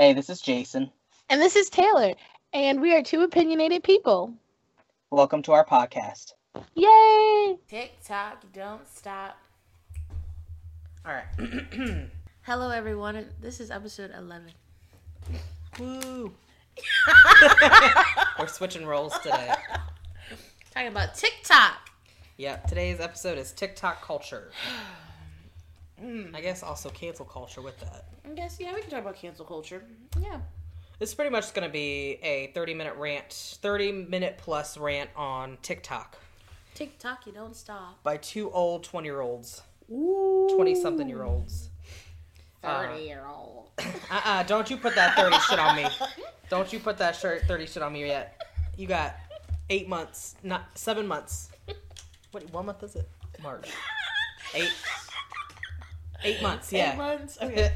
Hey, this is Jason. And this is Taylor, and we are two opinionated people. Welcome to our podcast. Yay! TikTok, don't stop. All right. Hello, everyone. This is episode 11. Woo. We're switching roles today. Talking about TikTok. Yep. Today's episode is TikTok culture. I guess also cancel culture with that. I guess, yeah, we can talk about cancel culture. Yeah. This is pretty much going to be a 30 minute rant, 30 minute plus rant on TikTok TikTok, you don't stop. by two old 20 year olds, 20 something year olds. 30 year old. Uh uh do not you put that 30 shit on me. Don't you put that shirt 30 shit on me yet. You got eight months, not seven months. What, one month is it? March. Eight. Eight months, yeah. Eight months? Okay.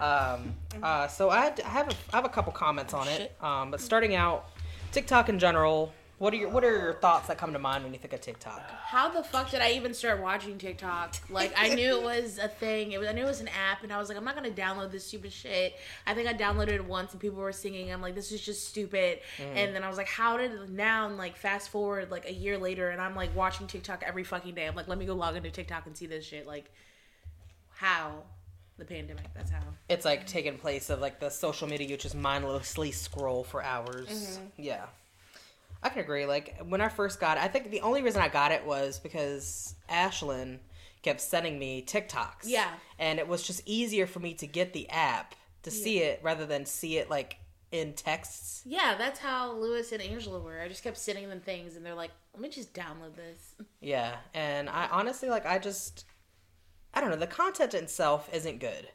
um, uh, so I, had, I have a, I have a couple comments on it. Um, but starting out, TikTok in general. What are your What are your thoughts that come to mind when you think of TikTok? How the fuck did I even start watching TikTok? Like, I knew it was a thing. It was, I knew it was an app, and I was like, I'm not gonna download this stupid shit. I think I downloaded it once, and people were singing. I'm like, this is just stupid. And then I was like, how did now? And like, fast forward like a year later, and I'm like watching TikTok every fucking day. I'm like, let me go log into TikTok and see this shit. Like, how? The pandemic. That's how. It's like taking place of like the social media you just mindlessly scroll for hours. Mm-hmm. Yeah. I can agree. Like when I first got it, I think the only reason I got it was because Ashlyn kept sending me TikToks. Yeah. And it was just easier for me to get the app to see it rather than see it like in texts. Yeah, that's how Lewis and Angela were. I just kept sending them things, and they're like, let me just download this. Yeah. And I honestly like I just I don't know, the content itself isn't good.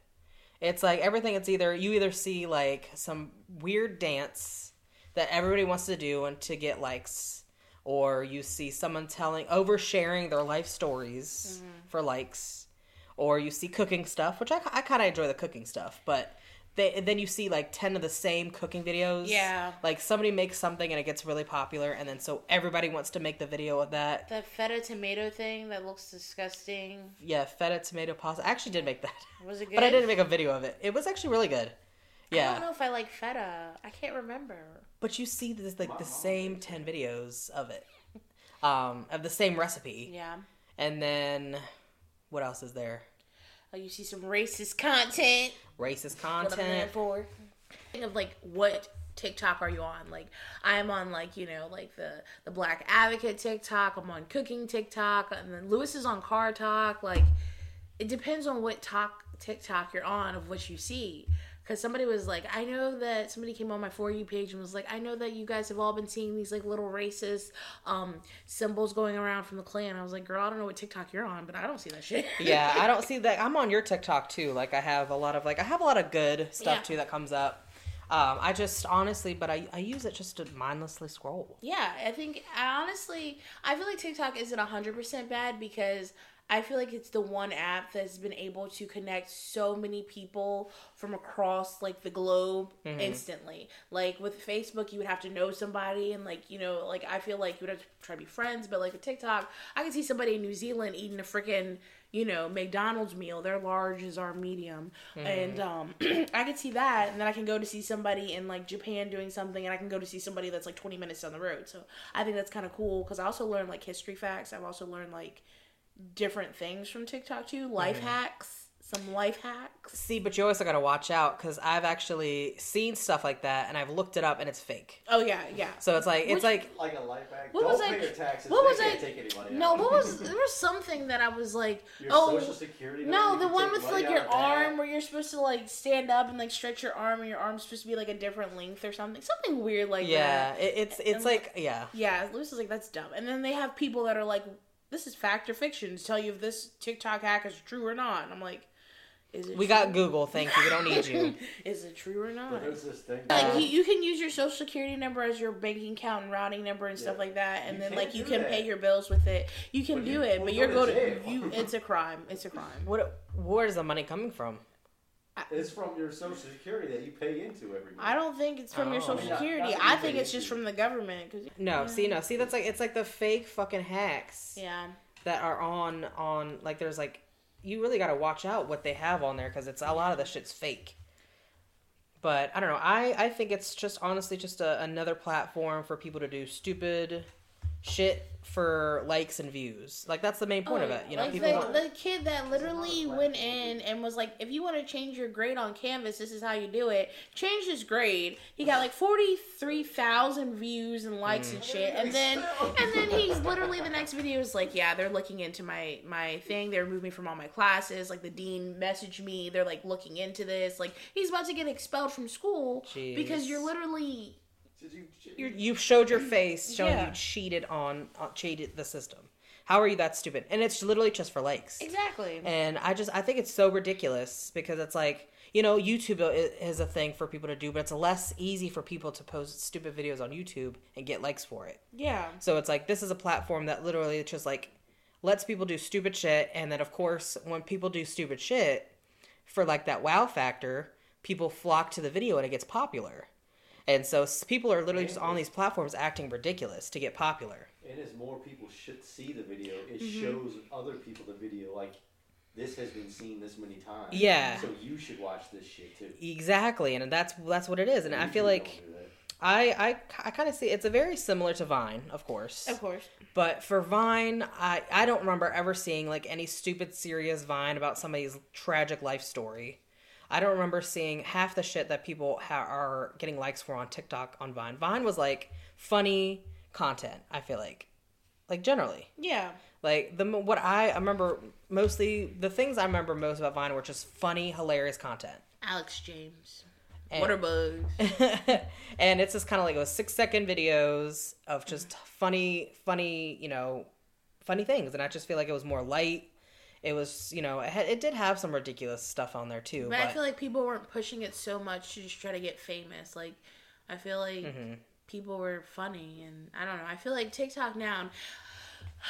It's like everything it's either you either see like some weird dance that everybody wants to do and to get likes or you see someone telling oversharing their life stories mm-hmm. for likes or you see cooking stuff which i, I kind of enjoy the cooking stuff but they, then you see like 10 of the same cooking videos Yeah. like somebody makes something and it gets really popular and then so everybody wants to make the video of that The feta tomato thing that looks disgusting. yeah feta tomato pasta i actually did make that Was it good? but i didn't make a video of it it was actually really good Yeah. I don't know if I like feta. I can't remember. but you see this like the same 10 videos of it um of the same recipe Yeah. and then what else is there You see some racist content. racist What I'm mad content for. Think of like what TikTok are you on? Like I'm on like you know like the the Black Advocate TikTok. I'm on cooking TikTok, and then Lewis is on Car Talk. Like it depends on what talk TikTok you're on of what you see. Because somebody was like, I know that somebody came on my for you page and was like, I know that you guys have all been seeing these like little racist um symbols going around from the Klan. I was like, girl, I don't know what TikTok you're on, but I don't see that shit. yeah i don't see that i'm on your tiktok too like i have a lot of like i have a lot of good stuff Yeah. too that comes up um i just honestly but i i use it just to mindlessly scroll Yeah, I think I honestly I feel like TikTok isn't hundred percent bad because I feel like it's the one app that's been able to connect so many people from across like the globe instantly. Like with Facebook, you would have to know somebody, and like you know, like I feel like you would have to try to be friends. But like with TikTok, I can see somebody in New Zealand eating a freaking you know McDonald's meal. Their large is our medium, and um, I could see that, and then I can go to see somebody in like Japan doing something, and I can go to see somebody that's like twenty minutes down the road. So I think that's kind of cool because I also learned like history facts. I've also learned like different things from TikTok too, life mm. hacks, some life hacks. see but you also got to watch out because i've actually seen stuff like that and i've looked it up and it's fake Oh yeah, yeah. so it's like it's Which- like like a life hack. What Don't was pay I- your taxes. what they was can't I- take any money No, out. what was there was something that I was like, your oh social security? no, the one with like your out of that. arm where you're supposed to like stand up and like stretch your arm and your arm's supposed to be like a different length or something, something weird like yeah that. it, it's it's And- like yeah Yeah, Lewis is like that's dumb, and then they have people that are like, this is fact or fiction to tell you if this TikTok hack is true or not. And I'm like, is it? we true? got google thank you we don't need you is it true or not? But there's this thing. Like uh, you, you can use your social security number as your banking account and routing number and stuff like that, and You then like you can that. pay your bills with it. You can But do you it, but you're going to you. It's a crime. It's a crime. what where's the money coming from It's from your social security that you pay into every month. I don't think it's from your Oh. social security. not I think it's just from the government. Cause, no see no see that's like it's like the fake fucking hacks yeah, that are on on like there's like you really got to watch out what they have on there because it's a lot of the shit's fake But I don't know. I I think it's just honestly just a, another platform for people to do stupid shit for likes and views. Like that's the main point of it. You know, like people. the, the kid that literally went in and was like, if you want to change your grade on Canvas, this is how you do it. Changed his grade. He got like forty three thousand views and likes Mm. and shit. And then and then he's literally the next video is like, yeah, they're looking into my my thing. They removed me from all my classes. Like the dean messaged me. They're like looking into this. Like he's about to get expelled from school because you're literally Did you? You're- you showed your face showing Yeah. you cheated on uh, cheated the system. How are you that stupid? And it's literally just for likes. exactly. And I just I think it's so ridiculous because it's like you know YouTube i- is a thing for people to do, but it's less easy for people to post stupid videos on YouTube and get likes for it. yeah. So it's like this is a platform that literally just like lets people do stupid shit, and then of course when people do stupid shit for like that wow factor, people flock to the video and it gets popular. And so people are literally just on these platforms acting ridiculous to get popular. And as more people should see the video, it Mm-hmm. shows other people the video. Like this has been seen this many times. Yeah. So you should watch this shit too. Exactly, and that's that's what it is. And I feel like don't do that. I I, I kind of see it's a very similar to Vine, of course. Of course. But for Vine, I I don't remember ever seeing like any stupid serious Vine about somebody's tragic life story. I don't remember seeing half the shit that people ha- are getting likes for on TikTok on Vine. Vine was like funny content. I feel like, like generally, Yeah. like the what I, I remember mostly the things I remember most about Vine were just funny, hilarious content. Alex James. And- Water bugs. and it's just kind of like those six second videos of just mm-hmm. funny, funny, you know, funny things. And I just feel like it was more light. It was, you know, it, had, it did have some ridiculous stuff on there too. But, But, I feel like people weren't pushing it so much to just try to get famous. Like, I feel like Mm-hmm. people were funny, and I don't know. I feel like TikTok now.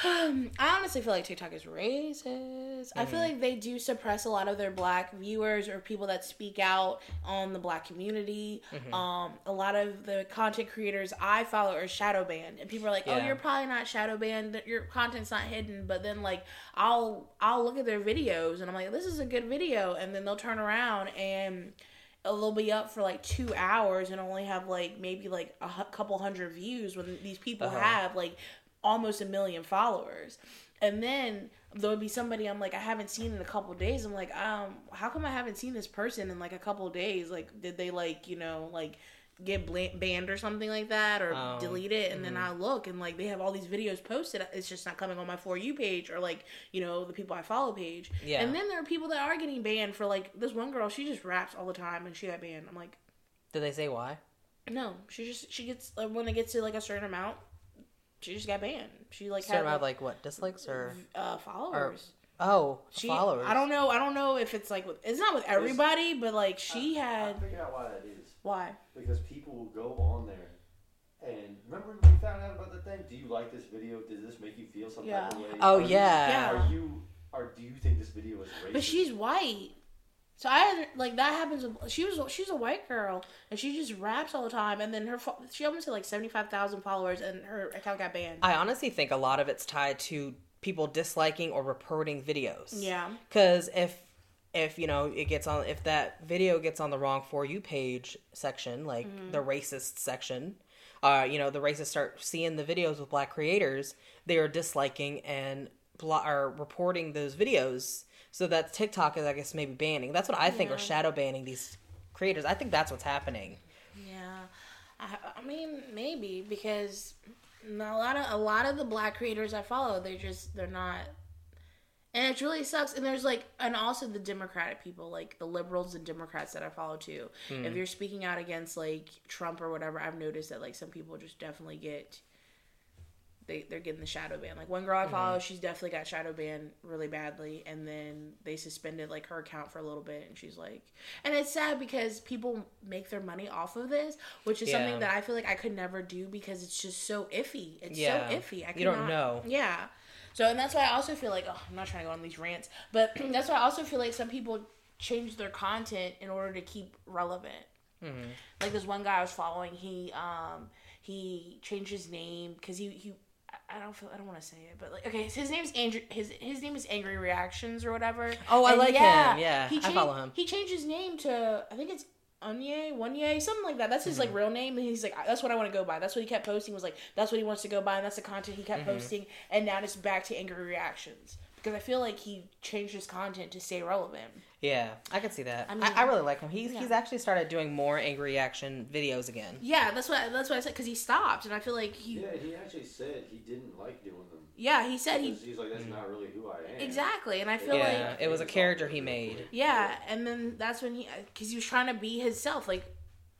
I honestly feel like TikTok is racist. I Mm-hmm. feel like they do suppress a lot of their black viewers or people that speak out on the black community. Mm-hmm. Um, a lot of the content creators I follow are shadow banned, and people are like, "Oh, you're probably not shadow banned. Your content's not hidden." But then, like, I'll I'll look at their videos, and I'm like, "This is a good video," and then they'll turn around and they'll be up for like two hours and only have like maybe like a couple hundred views when these people Uh-huh. have like almost a million followers. And then there would be somebody i'm like i haven't seen in a couple days. I'm like um how come i haven't seen this person in like a couple days? Like did they like you know like get bla- banned or something like that or Oh, delete it? And then mhm. i look and like they have all these videos posted. It's just not coming on my for you page or like you know the people i follow page. Yeah. and then there are people that are getting banned for like this one girl she just raps all the time and she got banned. I'm like did they say why? no, she just she gets like, when it gets to like a certain amount, she just got banned. She like Certain had amount of like what dislikes or uh, followers. oh she followers? I don't know. I don't know if it's like with, it's not with everybody, but like she I had figured out why that is. why? Because people will go on there and remember when you found out about the thing? Do you like this video? Does this make you feel some type of way? Oh Are you- yeah. Yeah. Are you or do you think this video is racist? But she's white. So I had like that happens. With, she was she's a white girl and she just raps all the time. And then her she almost had like seventy five thousand followers and her account got banned. I honestly think a lot of it's tied to people disliking or reporting videos. yeah, Because if if you know it gets on if that video gets on the wrong for you page section, like Mm-hmm. the racist section, uh, you know the racists start seeing the videos with black creators, they are disliking and blo- are reporting those videos. So that TikTok is, I guess, maybe banning. That's what I think, Yeah. or shadow banning these creators. I think that's what's happening. Yeah, I, I mean maybe because a lot of a lot of the black creators I follow, they just they're not, and it really sucks. And there's like, and also the Democratic people, like the liberals and Democrats that I follow too. Hmm. If you're speaking out against like Trump or whatever, I've noticed that like some people just definitely get. They, they're getting the shadow ban. Like one girl I follow, she's definitely got shadow banned really badly, and then they suspended like her account for a little bit, and she's like, and it's sad because people make their money off of this, which is Yeah. something that I feel like I could never do because it's just so iffy. It's Yeah. so iffy. I You don't know. Yeah. So and that's why I also feel like oh, I'm not trying to go on these rants, but that's why I also feel like some people change their content in order to keep relevant. Mhm. Like this one guy I was following, he um he changed his name because he he I don't feel I don't want to say it, but like okay, his name's Andrew. His his name is Angry Reactions or whatever. Oh, I And like him. Yeah, he I changed, follow him. He changed his name to I think it's Onye, Onye, something like that. That's his Mm-hmm. like real name, and he's like, that's what I want to go by. That's what he kept posting. Was like, that's what he wants to go by, and that's the content he kept Mm-hmm. posting. And now it's back to angry reactions because I feel like he changed his content to stay relevant. Yeah, I can see that. I I, mean- I, really like him. He's Yeah. he's actually started doing more angry reaction videos again. Yeah, that's what that's what I said because he stopped, and I feel like he, Yeah, he actually said he didn't like doing them. yeah, he said he he's like, that's not really who I am. exactly, and I feel Yeah, like it was a character he made. Yeah, and then that's when he, because he was trying to be himself. Like,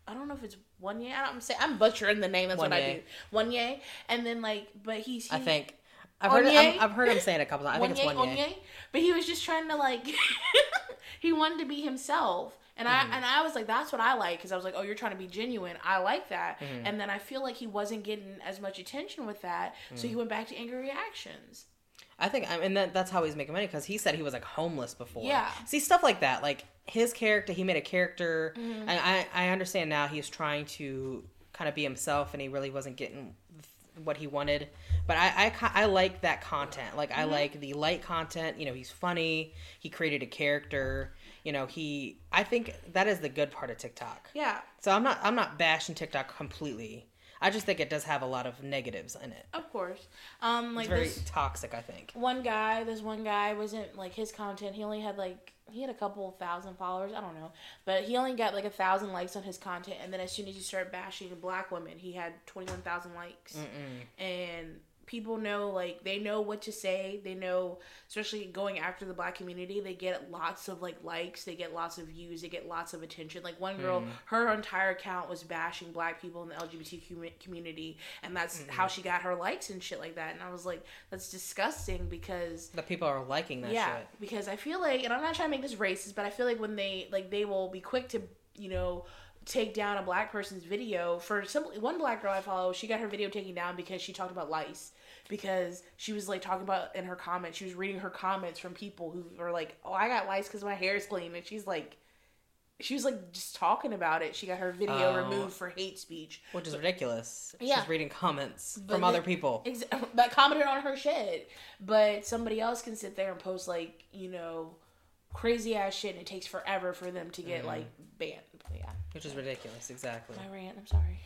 I don't know if it's one year. I'm saying I'm butchering the name. That's what I do. One year, and then like, but he's. He, I think I've heard Onye? I'm, I've heard him say it a couple times. I think it's Wanye, one year. Onye, but he was just trying to like, he wanted to be himself. And Mm-hmm. I and I was like, that's what I like because I was like, oh, you're trying to be genuine. I like that. Mm-hmm. And then I feel like he wasn't getting as much attention with that, so Mm. he went back to angry reactions. I think, I mean, that, that's how he's making money because he said he was like homeless before. Yeah. See stuff like that, like his character. He made a character, Mm-hmm. and I I understand now he's trying to kind of be himself, and he really wasn't getting what he wanted. But I I, I like that content. Like Mm-hmm. I like the light content. You know, he's funny. He created a character. You know, he. I think that is the good part of TikTok. Yeah, So I'm not I'm not bashing TikTok completely. I just think it does have a lot of negatives in it. of course. Um, like It's very toxic. I think. one guy this one guy wasn't like his content he only had like he had a couple thousand followers i don't know but he only got like a thousand likes on his content and then as soon as you start bashing black women he had 21000 likes and people know like they know what to say. They know especially going after the black community they get lots of like likes. They get lots of views. They get lots of attention. Like one girl mm. her entire account was bashing black people in the lgbt community and that's how she got her likes and shit like that. And i was like that's disgusting because The people are liking that yeah shit. because i feel like and i'm not trying to make this racist but i feel like when they like they will be quick to you know take down a black person's video for simply one black girl i follow she got her video taken down because she talked about lice because she was like talking about in her comments she was reading her comments from people who were like oh i got lice because my hair is clean and she's like she was like just talking about it she got her video Oh. removed for hate speech Which is ridiculous. Yeah. She's reading comments But from the- other people. Ex- that commented on her shit. But somebody else can sit there and post like you know crazy ass shit, and it takes forever for them to get mm-hmm. like banned. But yeah, Which is ridiculous, exactly. my rant. I'm sorry.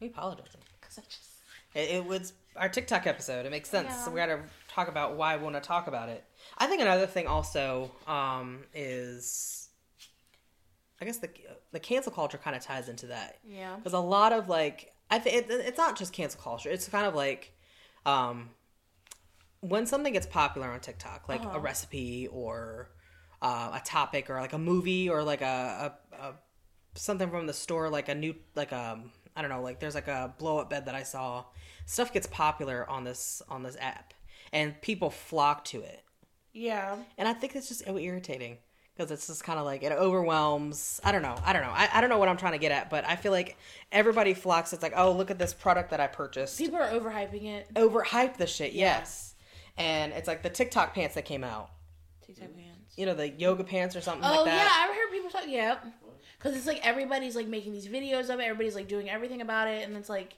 We apologize. Cause I just It, it was our TikTok episode. It makes sense. So we got to talk about why we want to talk about it. I think another thing also um, is, I guess the the cancel culture kind of ties into that. yeah. because a lot of like I think it, it's not just cancel culture. It's kind of like um, when something gets popular on TikTok, like Uh-huh. a recipe or uh, a topic or like a movie or like a, a something from the store, like a new like a, I don't know, like there's like a blow up bed that I saw. Stuff gets popular on this on this app, and people flock to it. Yeah. And I think it's just irritating because it's just kind of like it overwhelms. I don't know. I don't know. I, I don't know what I'm trying to get at, but I feel like everybody flocks. It's like, oh, look at this product that I purchased. People are overhyping it. Overhype the shit, yes. And it's like the TikTok pants that came out. TikTok pants. You know, the yoga pants or something Oh like that. Oh yeah. I've heard people talk. Yep. Because it's like everybody's like making these videos of it. Everybody's like doing everything about it, and it's like,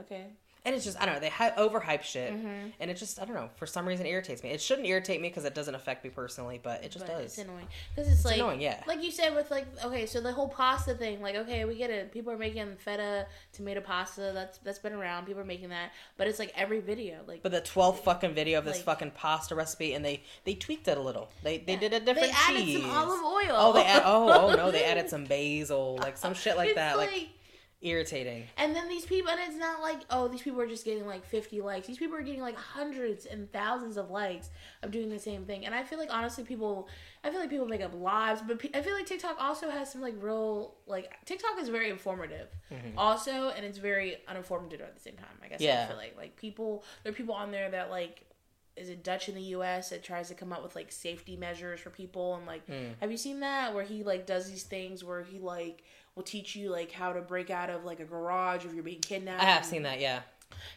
okay. And it's just, I don't know, they hy- overhype shit. Mm-hmm. And it just, I don't know, for some reason irritates me. It shouldn't irritate me because it doesn't affect me personally, but it just But does. It's annoying because it's, like annoying, yeah. like you said with like okay, so the whole pasta thing, like okay, we get it. People are making feta tomato pasta. That's that's been around. People are making that, but it's like every video, like But the 12th fucking video of this Like- fucking pasta recipe, and they they tweaked it a little. They they Yeah. did a different they added cheese. some olive oil. Oh, they add, oh oh no, they added some basil, like some shit like It's that, like, irritating. And then these people, and it's not like, oh, these people are just getting like 50 likes. These people are getting like hundreds and thousands of likes of doing the same thing. And I feel like, honestly, people, I feel like people make up lives, but pe- I feel like TikTok also has some like real, like, TikTok is very informative also, and it's very uninformative at the same time, I guess. Mm-hmm. Yeah. I feel like, like, people, there are people on there that like, is it Dutch in the U.S. that tries to come up with like safety measures for people and like, Hmm. have you seen that where he like does these things where he like will teach you like how to break out of like a garage if you're being kidnapped. I have seen that, yeah.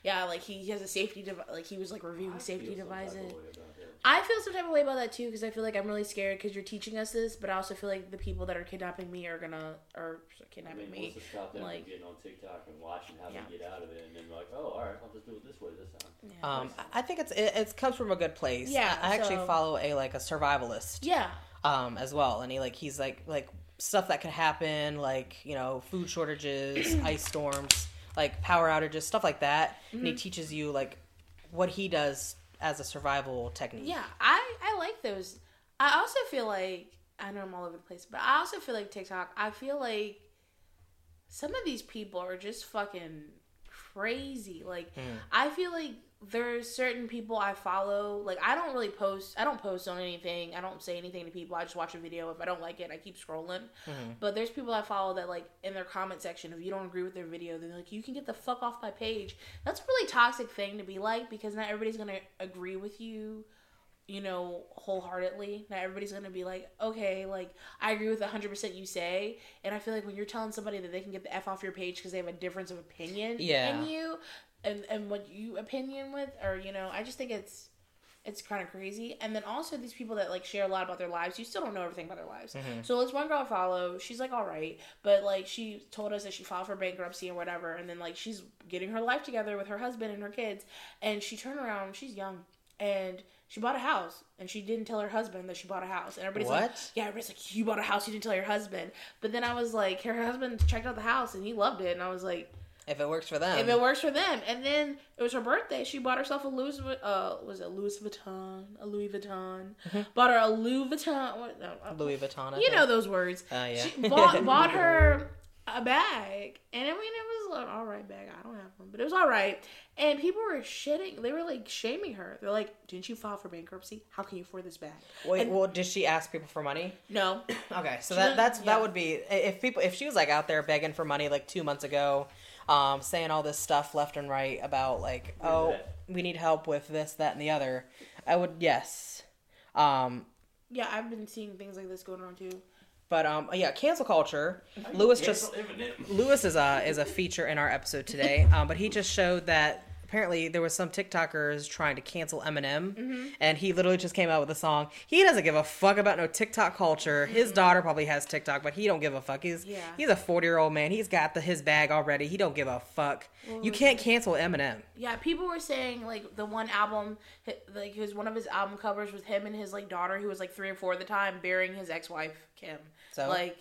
Yeah, like he, he has a safety device. Like he was like reviewing I safety feel some type of devices. way about it. I feel some type of way about that too because I feel like I'm really scared because you're teaching us this, but I also feel like the people that are kidnapping me are gonna or I kidnapping mean, me. what's to stop them like- from getting on TikTok and watching how Yeah. they get out of it, and then like, oh, all right, I'll just do it this way this time. Yeah. Um, I think it's it, it comes from a good place. Yeah, I, I actually so- follow a like a survivalist. yeah. um as well and he like he's like like stuff that could happen, like you know, food shortages, ice storms, like power outages, stuff like that. And he mm-hmm. teaches you like what he does as a survival technique. Yeah, I I like those. I also feel like I know I'm all over the place, but I also feel like TikTok. I feel like some of these people are just fucking crazy. Like hmm. I feel like there's certain people I follow. Like I don't really post. I don't post on anything. I don't say anything to people. I just watch a video. If I don't like it, I keep scrolling. Hmm. But there's people I follow that like in their comment section, if you don't agree with their video, they're like, you can get the fuck off my page. That's a really toxic thing to be like because not everybody's gonna agree with you you know, wholeheartedly. Not everybody's gonna be like, okay, like I agree with 100% you say. And I feel like when you're telling somebody that they can get the f off your page because they have a difference of opinion Yeah. in you, and and what you opinion with, or you know, I just think it's it's kind of crazy. And then also these people that like share a lot about their lives, you still don't know everything about their lives. Mm-hmm. So this one girl I follow, she's like all right, but like she told us that she filed for bankruptcy and whatever, and then like she's getting her life together with her husband and her kids, and she turned around, she's young, and she bought a house, and she didn't tell her husband that she bought a house, and everybody's like, yeah, everybody's like, you bought a house, you didn't tell your husband, but then I was like, her husband checked out the house and he loved it, and I was like. If it works for them. If it works for them, and then it was her birthday. She bought herself a Louis, uh, was it Louis Vuitton, a Louis Vuitton. Bought her a Louis Vuitton. What? No, Louis Vuitton. I you think. know those words. Uh, yeah. She bought bought her a bag, and I mean it was an all right bag. I don't have one, but it was all right. And people were shitting. They were like shaming her. They're like, "Didn't you file for bankruptcy? How can you afford this bag?" Wait, And- well, did she ask people for money? No, Okay, so She that that's yeah. that would be if people if she was like out there begging for money like two months ago, um, saying all this stuff left and right about like oh we need help with this that and the other, I would yes, um, yeah, I've been seeing things like this going on too. But um yeah cancel culture. Lewis just Lewis is a is a feature in our episode today, um, but he just showed that apparently there was some TikTokers trying to cancel Eminem, Mm-hmm. and he literally just came out with a song. He doesn't give a fuck about no TikTok culture. His daughter probably has TikTok, but he don't give a fuck. He's Mm-hmm. Yeah. he's a forty year old man. He's got the his bag already. He don't give a fuck. you can't cancel Eminem. Yeah, people were saying like the one album, like his one of his album covers was him and his like daughter, who was like three or four at the time, burying his ex wife Kim. So? like,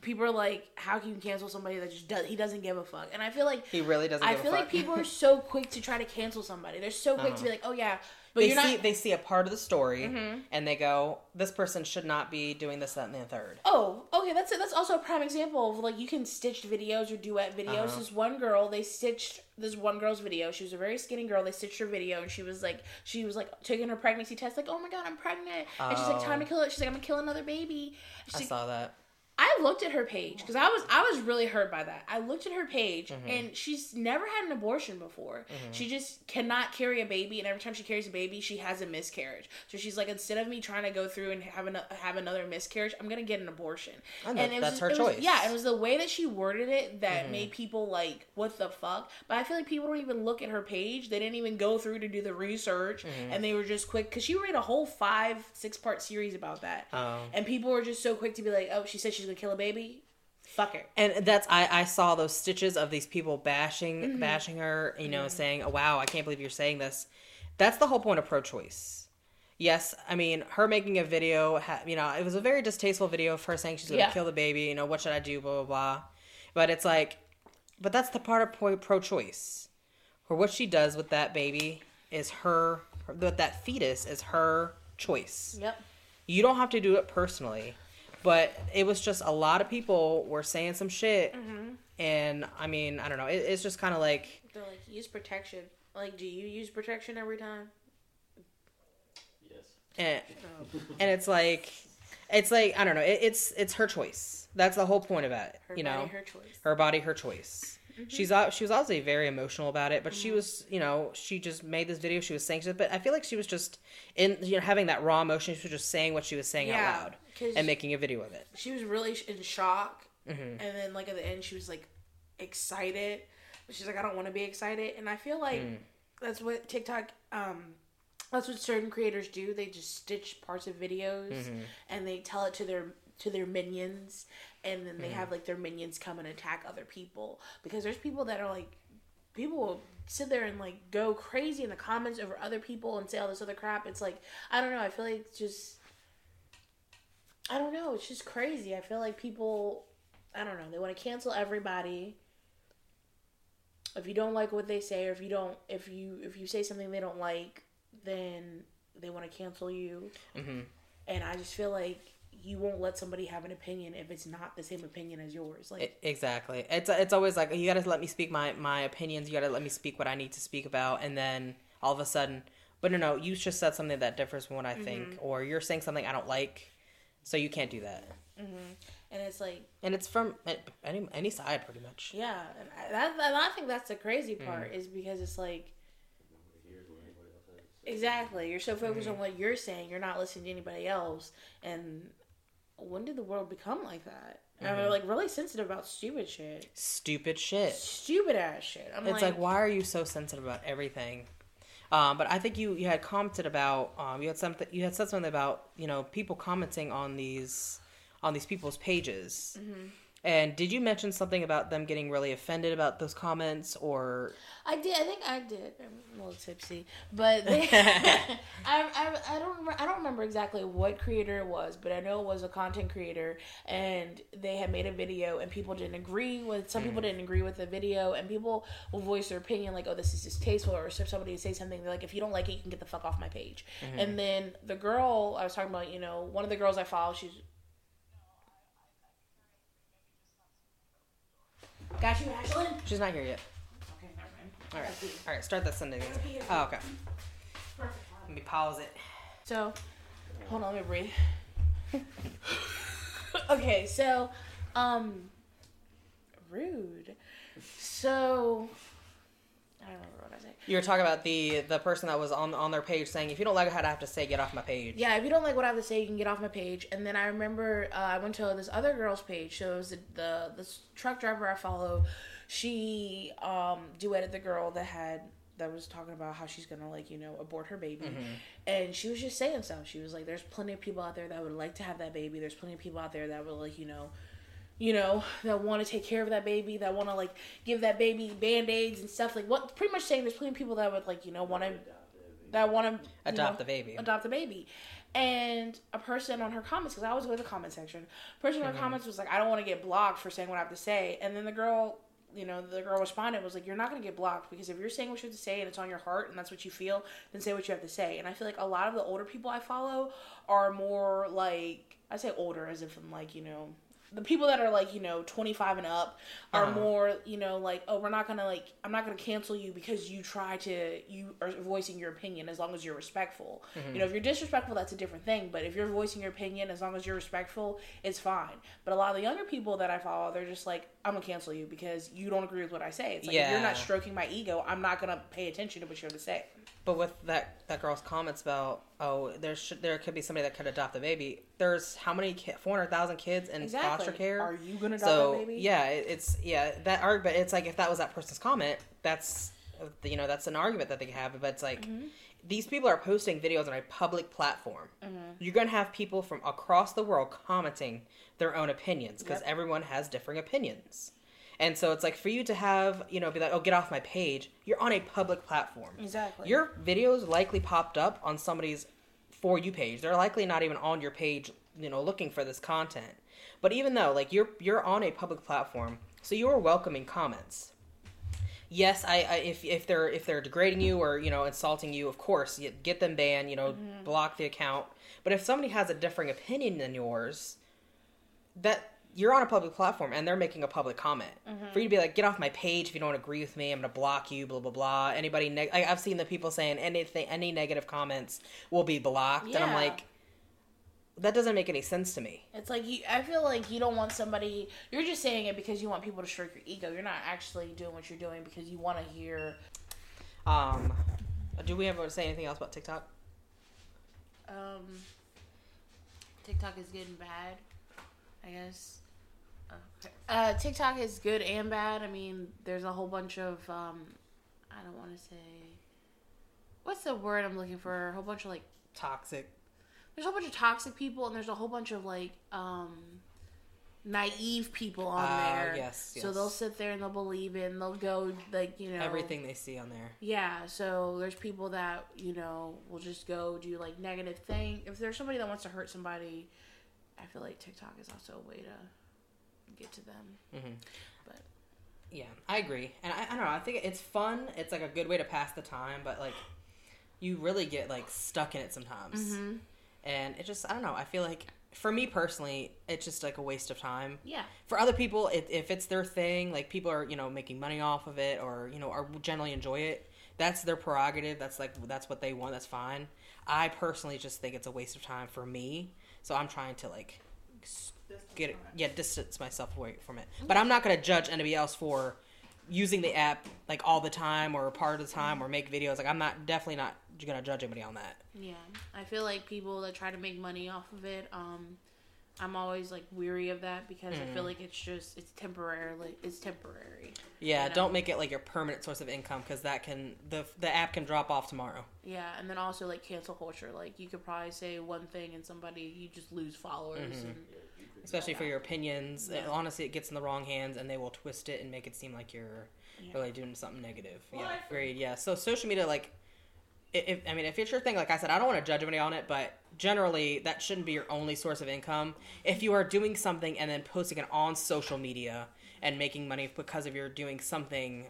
people are like, how can you cancel somebody that just does? He doesn't give a fuck. And I feel like He really doesn't. I feel like people are so quick to try to cancel somebody. They're so quick to be like, oh yeah, but they you're see not. Mm-hmm. they see a part of the story and they go, this person should not be doing this, that, and the third. Oh, okay. That's it. that's also a prime example of like you can stitch videos or duet videos. Uh-huh. This one girl, they stitched this one girl's video. She was a very skinny girl. They stitched her video, and she was like, she was like taking her pregnancy test, like, oh my god, I'm pregnant, and she's like, time to Oh. kill it. She's like, I'm gonna kill another baby. She's I like, saw that. Looked at her page because I was I was really hurt by that. I looked at her page Mm-hmm. and she's never had an abortion before. She just cannot carry a baby, and every time she carries a baby, she has a miscarriage. So she's like, instead of me trying to go through and have an, have another miscarriage, I'm gonna get an abortion. And it was that's her it choice. Mm-hmm. yeah, it was the way that she worded it that made people like, what the fuck? But I feel like people don't even look at her page. They didn't even go through to do the research, Mm-hmm. and they were just quick because she made a whole five six part series about that. Oh. And people were just so quick to be like, "Oh, she said she's gonna kill a baby. Fuck her." And that's I, I saw those stitches of these people bashing Mm-hmm. bashing her, you know, saying, "Oh wow, I can't believe you're saying this." That's the whole point of pro-choice. Yes, I mean her making a video. You know, it was a very distasteful video of her saying she's going to Yeah. kill the baby. You know, what should I do? Blah blah blah. But it's like, but that's the part of pro- pro-choice. For what she does with that baby is her. With that fetus is her choice Yep. you don't have to do it personally but it was just a lot of people were saying some shit mm-hmm. and i mean i don't know it, it's just kind of like They're like, use protection. Like, do you use protection every time? Yes. and, oh. and it's like it's like i don't know it, it's it's her choice that's the whole point of it Her you body, know her choice. her body her choice she's she was obviously very emotional about it but she was you know she just made this video she was saying shit but i feel like she was just in you know having that raw emotion she was just saying what she was saying Yeah, out loud and making a video of it She was really in shock, Mm-hmm. and then like at the end, she was like excited. But she's like, I don't want to be excited, and I feel like Mm. that's what TikTok. Um, that's what certain creators do. They just stitch parts of videos Mm-hmm. and they tell it to their to their minions, and then they Mm-hmm. have like their minions come and attack other people because there's people that are like people will sit there and like go crazy in the comments over other people and say all this other crap. It's like I don't know. I feel like just I don't know. It's just crazy. I feel like people, I don't know, they want to cancel everybody. If you don't like what they say, or if you don't, if you if you say something they don't like, then they want to cancel you. hmm And I just feel like you won't let somebody have an opinion if it's not the same opinion as yours. Like, exactly. It's it's always like you got to let me speak my my opinions. You got to let me speak what I need to speak about, and then all of a sudden, but no, no, you just said something that differs from what I think, mm-hmm. or you're saying something I don't like, so you can't do that. Mm-hmm. and it's like, And it's from any any side, pretty much. yeah, and I, that, and I think that's the crazy mm. part is because it's like. Here's what anybody else has to say. Exactly. You're so focused on mm-hmm. what you're saying, you're not listening to anybody else. And when did the world become like that? And we're like really sensitive about stupid shit, Stupid shit. stupid ass shit. I'm It's like, why are you so sensitive about everything? Um, but I think you you had commented about um, you had something you had said something about you know people commenting on these on these people's pages. And did you mention something about them getting really offended about those comments or I did. I think I did. I'm a little tipsy, but they, I, I, I don't remember, I don't remember exactly what creator it was, but I know it was a content creator, and they had made a video, and people didn't agree with. Some people hmm. didn't agree with the video, and people will voice their opinion like, "Oh, this is distasteful," or if somebody say something, they're like, "If you don't like it, you can get the fuck off my page." Hmm. And then the girl I was talking about, you know, one of the girls I follow, she's. Got you, Ashlyn. she's not here yet? Okay, never mind. All right, all right, start that Sunday. again. Oh, okay. Perfect. Let me pause it. So, hold on, let me breathe. okay, so, um, rude. So, don't remember what I said. You were talking about the the person that was on on their page saying, "If you don't like what I have to say, get off my page." Yeah, if you don't like what I have to say, you can get off my page. And then I remember uh, I went to this other girl's page. So it was the, the this truck driver I follow. She um, duetted the girl that had that was talking about how she's gonna like you know abort her baby, and she was just saying stuff. She was like, "There's plenty of people out there that would like to have that baby. There's plenty of people out there that would like you know." You know, that want to take care of that baby, that want to like give that baby band aids and stuff. Like, what? Pretty much saying there's plenty of people that would like, you know, want to that want to Adopt the baby. adopt the baby. And a person on her comments, because I always go to the comment section, person on her mm-hmm. comments was like, I don't want to get blocked for saying what I have to say. And then the girl, you know, the girl responded was like, You're not going to get blocked because if you're saying what you have to say and it's on your heart and that's what you feel, then say what you have to say. And I feel like a lot of the older people I follow are more like, I say older as if I'm like, you know, the people that are like you know 25 and up are Uh-huh. more you know like oh we're not gonna like i'm not gonna cancel you because you try to you are voicing your opinion as long as you're respectful. You know if you're disrespectful that's a different thing but if you're voicing your opinion as long as you're respectful it's fine. But a lot of the younger people that i follow they're just like i'm gonna cancel you because you don't agree with what i say. It's like if you're not stroking my ego i'm not gonna pay attention to what you have to say. But with that that girl's comments about oh there should there could be somebody that could adopt the baby. There's how many ki- four hundred thousand kids in foster care. are you gonna adopt so a baby yeah, it, it's yeah that argument. It's like if that was that person's comment, that's you know that's an argument that they have. But it's like Mm-hmm. these people are posting videos on a public platform. Mm-hmm. You're gonna have people from across the world commenting their own opinions because Yep. everyone has differing opinions. And so it's like for you to have, you know, be like, oh, get off my page. You're on a public platform. Exactly. Your videos likely popped up on somebody's for you page. They're likely not even on your page, you know, looking for this content. But even though, like, you're you're on a public platform, so you're welcoming comments. Yes, I, I if if they're if they're degrading you or you know insulting you, of course, you get them banned. You know, mm-hmm. block the account. But if somebody has a differing opinion than yours, that you're on a public platform and they're making a public comment for you to be like get off my page if you don't agree with me i'm gonna block you blah blah blah anybody neg- I, i've seen the people saying anything any negative comments will be blocked and i'm like that doesn't make any sense to me It's like you. I feel like you don't want somebody. You're just saying it because you want people to stroke your ego. You're not actually doing what you're doing because you want to hear. um do we ever say anything else about tiktok Um, TikTok is getting bad. I guess. Uh, TikTok is good and bad. I mean, there's a whole bunch of. Um, I don't want to say. What's the word I'm looking for? A whole bunch of like toxic there's a whole bunch of toxic people and there's a whole bunch of like um naive people on Ah, there. yes, So they'll sit there and they'll believe it and they'll go like, you know everything they see on there Yeah, so there's people that, you know, will just go do like negative thing. If there's somebody that wants to hurt somebody, I feel like TikTok is also a way to get to them. Mhm. But Yeah, I agree, and I, I don't know. I think it's fun. It's like a good way to pass the time, but like you really get like stuck in it sometimes, Mm-hmm. and it just I don't know. I feel like for me personally, it's just like a waste of time. yeah, For other people, it, if it's their thing, like people are you know making money off of it, or you know are generally enjoy it. That's their prerogative. That's like that's what they want. That's fine. I personally just think it's a waste of time for me. So I'm trying to like get it, yeah, distance myself away from it. But I'm not gonna judge anybody else for using the app like all the time or part of the time or make videos. Like I'm not definitely not gonna judge anybody on that. yeah. I feel like people that try to make money off of it, um, I'm always like weary of that because I feel like it's just it's temporarily it's temporary. Yeah, You know? don't make it like your permanent source of income because that can the the app can drop off tomorrow. Yeah, and then also like cancel culture. Like you could probably say one thing and somebody you just lose followers. And, especially for your opinions. Yeah. Honestly, it gets in the wrong hands, and they will twist it and make it seem like you're Yeah. really doing something negative. Well, yeah, agreed. Yeah, so social media, like, i- if I mean, if it's your thing, like I said, I don't want to judge anybody on it, but generally, that shouldn't be your only source of income. If you are doing something and then posting it on social media and making money because of you're doing something.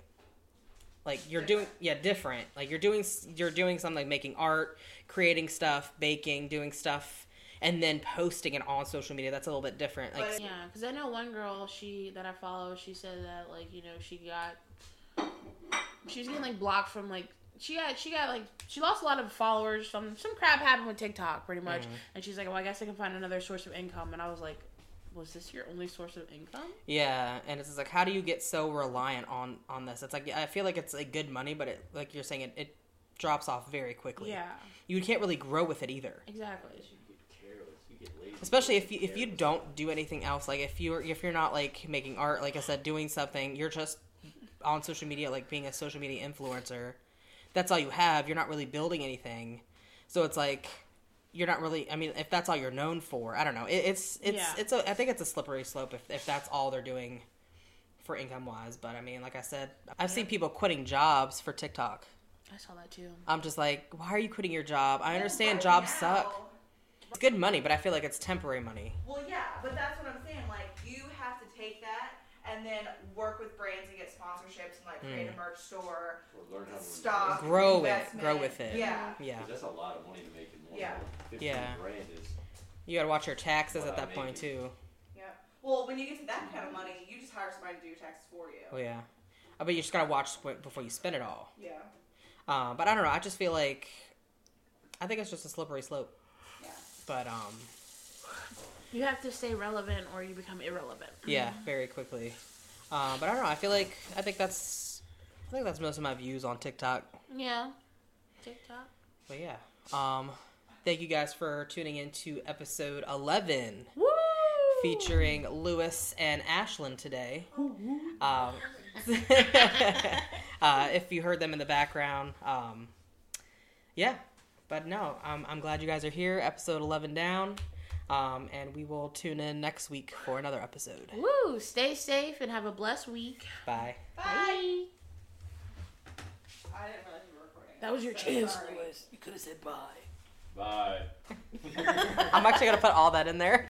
Like you're doing, yeah, different. Like you're doing, you're doing something like making art, creating stuff, baking, doing stuff, and then posting it on social media. That's a little bit different. Like, yeah, because I know one girl she that I follow. She said that like you know she got she was getting like blocked from like she got she got like she lost a lot of followers. Some some crap happened with TikTok pretty much, mm-hmm. and she's like, well, I guess I can find another source of income. And I was like, was this your only source of income? Yeah, and it's like, how do you get so reliant on on this? It's like I feel like it's like good money, but it like you're saying it, it drops off very quickly. Yeah, you can't really grow with it either. exactly. You get careless. You get lazy. Especially if you if you don't do anything else, like if you're if you're not like making art, like I said, doing something, you're just on social media, like being a social media influencer. That's all you have. You're not really building anything, so it's like you're not really. I mean, if that's all you're known for, I don't know. It, it's it's Yeah. it's a. I think it's a slippery slope if if that's all they're doing for income wise. But I mean, like I said, I've seen people quitting jobs for TikTok. I saw that too. I'm just like, why are you quitting your job? I understand jobs suck. It's good money, but I feel like it's temporary money. Well, yeah, but that's what I'm saying. Like, you have to take that and then work with brands and get sponsorships and like create Mm. a merch store, Or learn how to stock, Grow it, grow with it. Yeah. Yeah. Because that's a lot of money to make in one. Yeah. month. 15 Yeah. grand is. You gotta watch your taxes What at I that point make. too. Yeah. Well, when you get to that kind of money, you just hire somebody to do your taxes for you. Oh yeah. I bet you just gotta watch before you spend it all. Yeah. Um, but I don't know. I just feel like I think it's just a slippery slope. But um, You have to stay relevant or you become irrelevant. yeah, very quickly. Um, but I don't know. I feel like I think that's I think that's most of my views on TikTok. Yeah. TikTok. But yeah. Um, thank you guys for tuning in to episode eleven. Woo! featuring Lewis and Ashlyn today. Um, uh, if you heard them in the background, um, yeah. But no, I'm, I'm glad you guys are here. Episode 11 down. Um, and we will tune in next week for another episode. Woo! Stay safe and have a blessed week. Bye. Bye. I didn't realize you were recording. That was your So chance, sorry. Lewis. You could have said bye. Bye. I'm actually going to put all that in there.